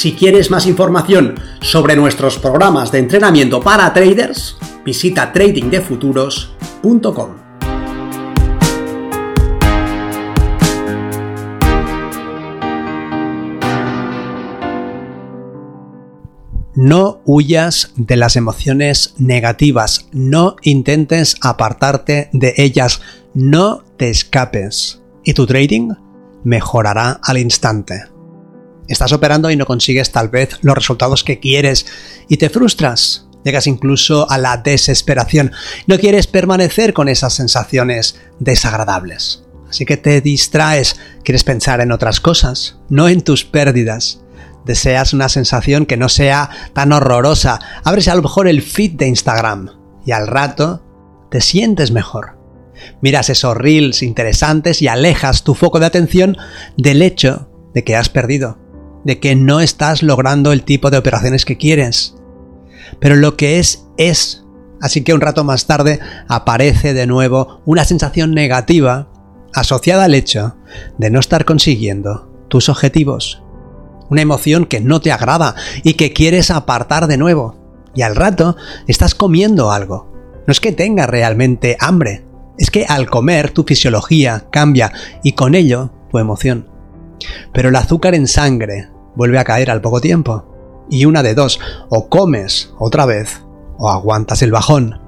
Si quieres más información sobre nuestros programas de entrenamiento para traders, visita tradingdefuturos.com. No huyas de las emociones negativas, no intentes apartarte de ellas, no te escapes y tu trading mejorará al instante. Estás operando y no consigues tal vez los resultados que quieres y te frustras. Llegas incluso a la desesperación. No quieres permanecer con esas sensaciones desagradables. Así que te distraes, quieres pensar en otras cosas, no en tus pérdidas. Deseas una sensación que no sea tan horrorosa. Abres a lo mejor el feed de Instagram y al rato te sientes mejor. Miras esos reels interesantes y alejas tu foco de atención del hecho de que has perdido de que no estás logrando el tipo de operaciones que quieres. Pero lo que es es. Así que un rato más tarde aparece de nuevo una sensación negativa asociada al hecho de no estar consiguiendo tus objetivos. Una emoción que no te agrada y que quieres apartar de nuevo. Y al rato estás comiendo algo. No es que tengas realmente hambre, es que al comer tu fisiología cambia y con ello tu emoción. Pero el azúcar en sangre vuelve a caer al poco tiempo. Y una de dos, o comes otra vez, o aguantas el bajón.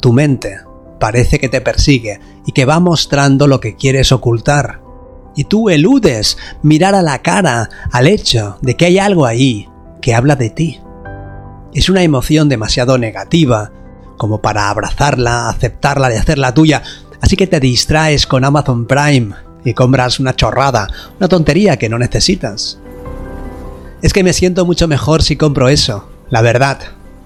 Tu mente parece que te persigue y que va mostrando lo que quieres ocultar. Y tú eludes mirar a la cara al hecho de que hay algo ahí que habla de ti. Es una emoción demasiado negativa como para abrazarla, aceptarla y hacerla tuya, así que te distraes con Amazon Prime y compras una chorrada, una tontería que no necesitas. Es que me siento mucho mejor si compro eso, la verdad,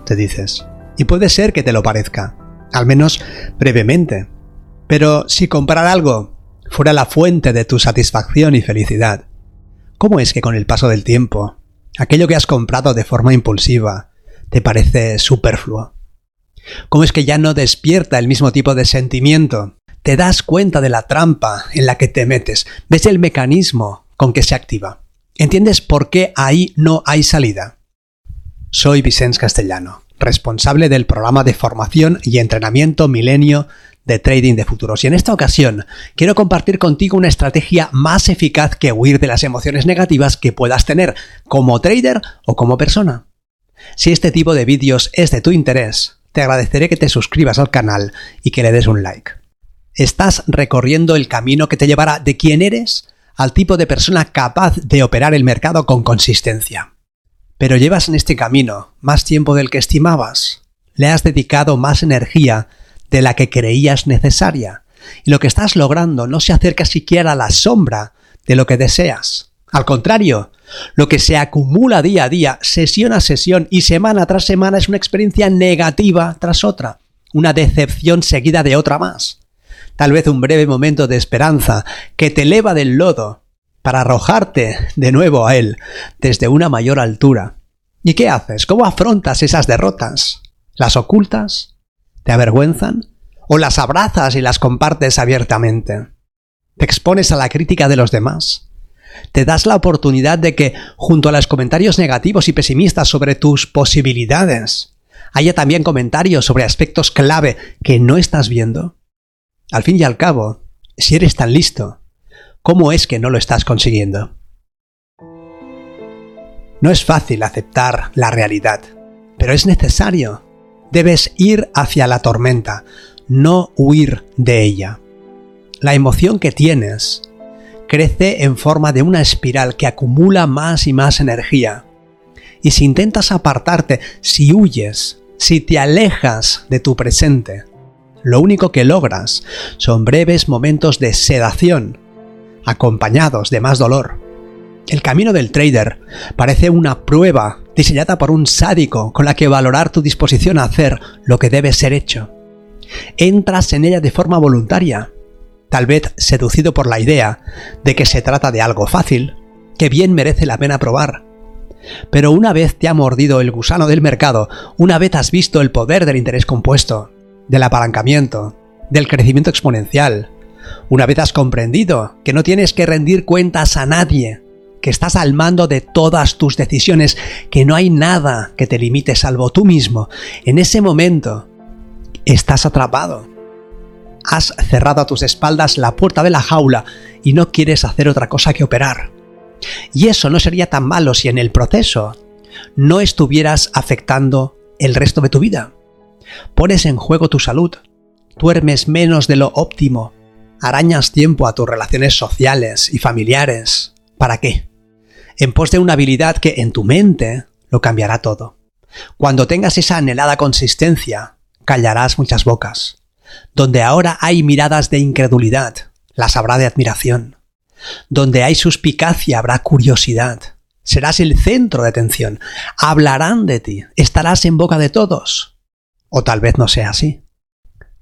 te dices. Y puede ser que te lo parezca, al menos brevemente. Pero si comprar algo fuera la fuente de tu satisfacción y felicidad, ¿cómo es que con el paso del tiempo, aquello que has comprado de forma impulsiva te parece superfluo? ¿Cómo es que ya no despierta el mismo tipo de sentimiento te das cuenta de la trampa en la que te metes, ves el mecanismo con que se activa. ¿Entiendes por qué ahí no hay salida? Soy Vicens Castellano, responsable del programa de formación y entrenamiento Milenio de Trading de Futuros. Y en esta ocasión quiero compartir contigo una estrategia más eficaz que huir de las emociones negativas que puedas tener como trader o como persona. Si este tipo de vídeos es de tu interés, te agradeceré que te suscribas al canal y que le des un like. Estás recorriendo el camino que te llevará de quién eres al tipo de persona capaz de operar el mercado con consistencia. Pero llevas en este camino más tiempo del que estimabas. Le has dedicado más energía de la que creías necesaria. Y lo que estás logrando no se acerca siquiera a la sombra de lo que deseas. Al contrario, lo que se acumula día a día, sesión a sesión y semana tras semana es una experiencia negativa tras otra, una decepción seguida de otra más tal vez un breve momento de esperanza que te eleva del lodo para arrojarte de nuevo a él desde una mayor altura. ¿Y qué haces? ¿Cómo afrontas esas derrotas? ¿Las ocultas? ¿Te avergüenzan? ¿O las abrazas y las compartes abiertamente? ¿Te expones a la crítica de los demás? ¿Te das la oportunidad de que, junto a los comentarios negativos y pesimistas sobre tus posibilidades, haya también comentarios sobre aspectos clave que no estás viendo? Al fin y al cabo, si eres tan listo, ¿cómo es que no lo estás consiguiendo? No es fácil aceptar la realidad, pero es necesario. Debes ir hacia la tormenta, no huir de ella. La emoción que tienes crece en forma de una espiral que acumula más y más energía. Y si intentas apartarte, si huyes, si te alejas de tu presente, lo único que logras son breves momentos de sedación, acompañados de más dolor. El camino del trader parece una prueba diseñada por un sádico con la que valorar tu disposición a hacer lo que debe ser hecho. Entras en ella de forma voluntaria, tal vez seducido por la idea de que se trata de algo fácil, que bien merece la pena probar. Pero una vez te ha mordido el gusano del mercado, una vez has visto el poder del interés compuesto, del apalancamiento, del crecimiento exponencial, una vez has comprendido que no tienes que rendir cuentas a nadie, que estás al mando de todas tus decisiones, que no hay nada que te limite salvo tú mismo, en ese momento estás atrapado. Has cerrado a tus espaldas la puerta de la jaula y no quieres hacer otra cosa que operar. Y eso no sería tan malo si en el proceso no estuvieras afectando el resto de tu vida. Pones en juego tu salud, duermes menos de lo óptimo, arañas tiempo a tus relaciones sociales y familiares. ¿Para qué? En pos de una habilidad que en tu mente lo cambiará todo. Cuando tengas esa anhelada consistencia, callarás muchas bocas. Donde ahora hay miradas de incredulidad, las habrá de admiración. Donde hay suspicacia habrá curiosidad. Serás el centro de atención. Hablarán de ti. Estarás en boca de todos. O tal vez no sea así.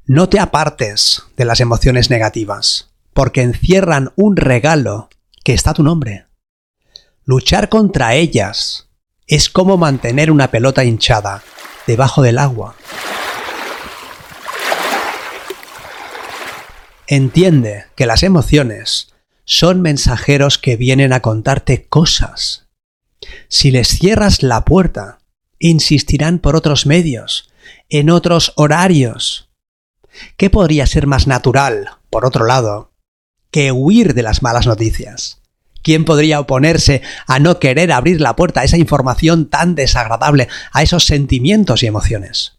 No te apartes de las emociones negativas, porque encierran un regalo que está a tu nombre. Luchar contra ellas es como mantener una pelota hinchada debajo del agua. Entiende que las emociones son mensajeros que vienen a contarte cosas. Si les cierras la puerta, insistirán por otros medios, en otros horarios, ¿Qué podría ser más natural, por otro lado, que huir de las malas noticias? ¿Quién podría oponerse a no querer abrir la puerta a esa información tan desagradable, a esos sentimientos y emociones?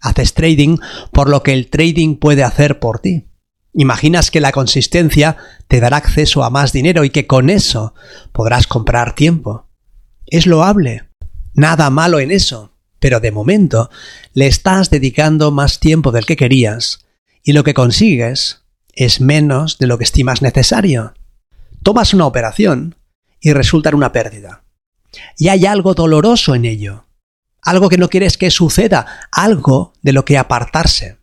Haces trading por lo que el trading puede hacer por ti. Imaginas que la consistencia te dará acceso a más dinero y que con eso podrás comprar tiempo. Es loable. Nada malo en eso pero de momento le estás dedicando más tiempo del que querías y lo que consigues es menos de lo que estimas necesario. Tomas una operación y resulta una pérdida. Y hay algo doloroso en ello, algo que no quieres que suceda, algo de lo que apartarse.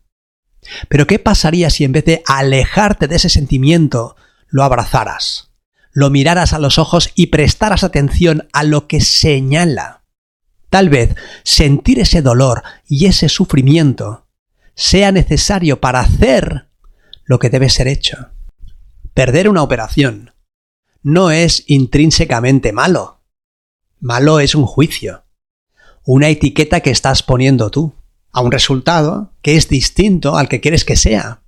Pero ¿qué pasaría si en vez de alejarte de ese sentimiento, lo abrazaras, lo miraras a los ojos y prestaras atención a lo que señala? Tal vez sentir ese dolor y ese sufrimiento sea necesario para hacer lo que debe ser hecho. Perder una operación no es intrínsecamente malo. Malo es un juicio, una etiqueta que estás poniendo tú a un resultado que es distinto al que quieres que sea.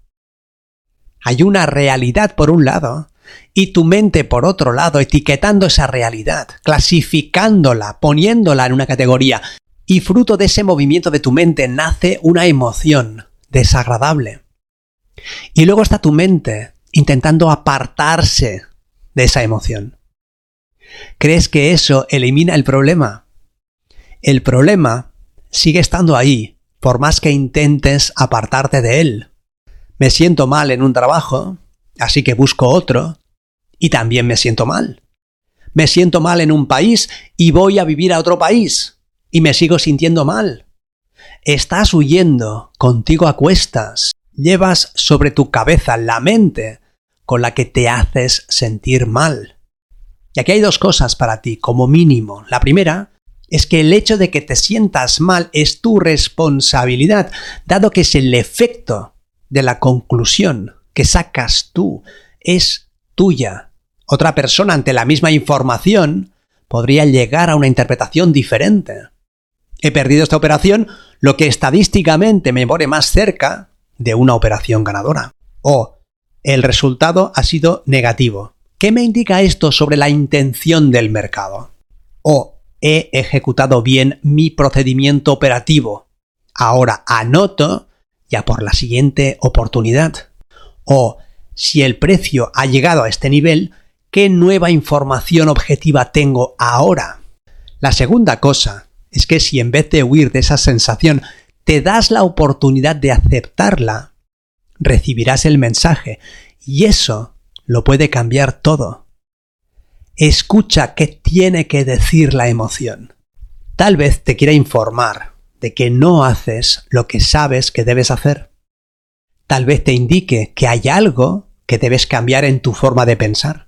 Hay una realidad por un lado y tu mente, por otro lado, etiquetando esa realidad, clasificándola, poniéndola en una categoría, y fruto de ese movimiento de tu mente nace una emoción desagradable. Y luego está tu mente intentando apartarse de esa emoción. ¿Crees que eso elimina el problema? El problema sigue estando ahí, por más que intentes apartarte de él. Me siento mal en un trabajo, así que busco otro, y también me siento mal. Me siento mal en un país y voy a vivir a otro país, y me sigo sintiendo mal. Estás huyendo contigo a cuestas, llevas sobre tu cabeza la mente con la que te haces sentir mal. Y aquí hay dos cosas para ti, como mínimo. La primera es que el hecho de que te sientas mal es tu responsabilidad, dado que es el efecto de la conclusión que sacas tú es tuya. Otra persona ante la misma información podría llegar a una interpretación diferente. He perdido esta operación, lo que estadísticamente me pone más cerca de una operación ganadora. O el resultado ha sido negativo. ¿Qué me indica esto sobre la intención del mercado? O he ejecutado bien mi procedimiento operativo. Ahora anoto ya por la siguiente oportunidad. O, si el precio ha llegado a este nivel, ¿qué nueva información objetiva tengo ahora? La segunda cosa es que si en vez de huir de esa sensación te das la oportunidad de aceptarla, recibirás el mensaje y eso lo puede cambiar todo. Escucha qué tiene que decir la emoción. Tal vez te quiera informar de que no haces lo que sabes que debes hacer. Tal vez te indique que hay algo que debes cambiar en tu forma de pensar.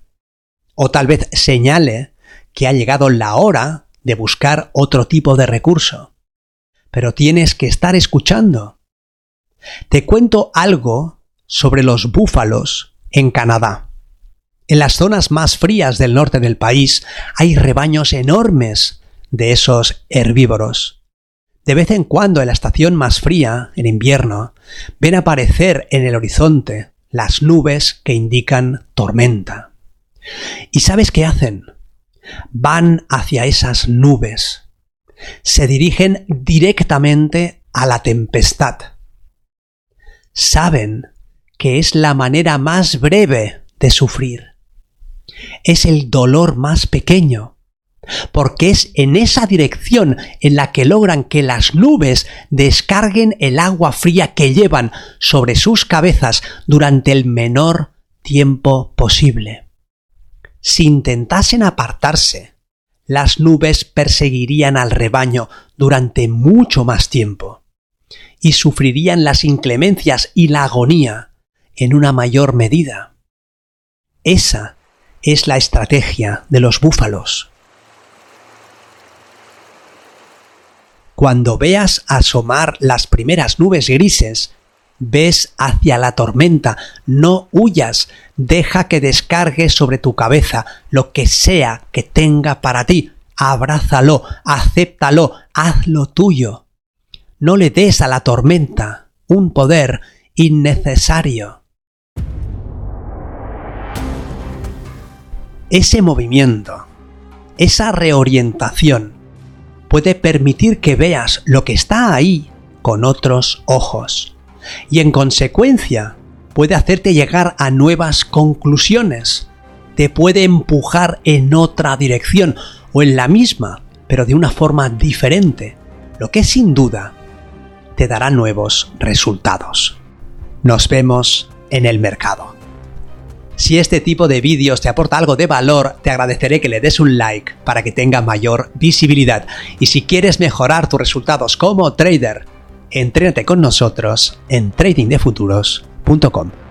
O tal vez señale que ha llegado la hora de buscar otro tipo de recurso. Pero tienes que estar escuchando. Te cuento algo sobre los búfalos en Canadá. En las zonas más frías del norte del país hay rebaños enormes de esos herbívoros. De vez en cuando en la estación más fría, en invierno, ven aparecer en el horizonte las nubes que indican tormenta. ¿Y sabes qué hacen? Van hacia esas nubes. Se dirigen directamente a la tempestad. Saben que es la manera más breve de sufrir. Es el dolor más pequeño porque es en esa dirección en la que logran que las nubes descarguen el agua fría que llevan sobre sus cabezas durante el menor tiempo posible. Si intentasen apartarse, las nubes perseguirían al rebaño durante mucho más tiempo y sufrirían las inclemencias y la agonía en una mayor medida. Esa es la estrategia de los búfalos. Cuando veas asomar las primeras nubes grises, ves hacia la tormenta, no huyas, deja que descargue sobre tu cabeza lo que sea que tenga para ti, abrázalo, acéptalo, hazlo tuyo. No le des a la tormenta un poder innecesario. Ese movimiento, esa reorientación, puede permitir que veas lo que está ahí con otros ojos. Y en consecuencia, puede hacerte llegar a nuevas conclusiones. Te puede empujar en otra dirección o en la misma, pero de una forma diferente, lo que sin duda te dará nuevos resultados. Nos vemos en el mercado. Si este tipo de vídeos te aporta algo de valor, te agradeceré que le des un like para que tenga mayor visibilidad. Y si quieres mejorar tus resultados como trader, entrénate con nosotros en tradingdefuturos.com.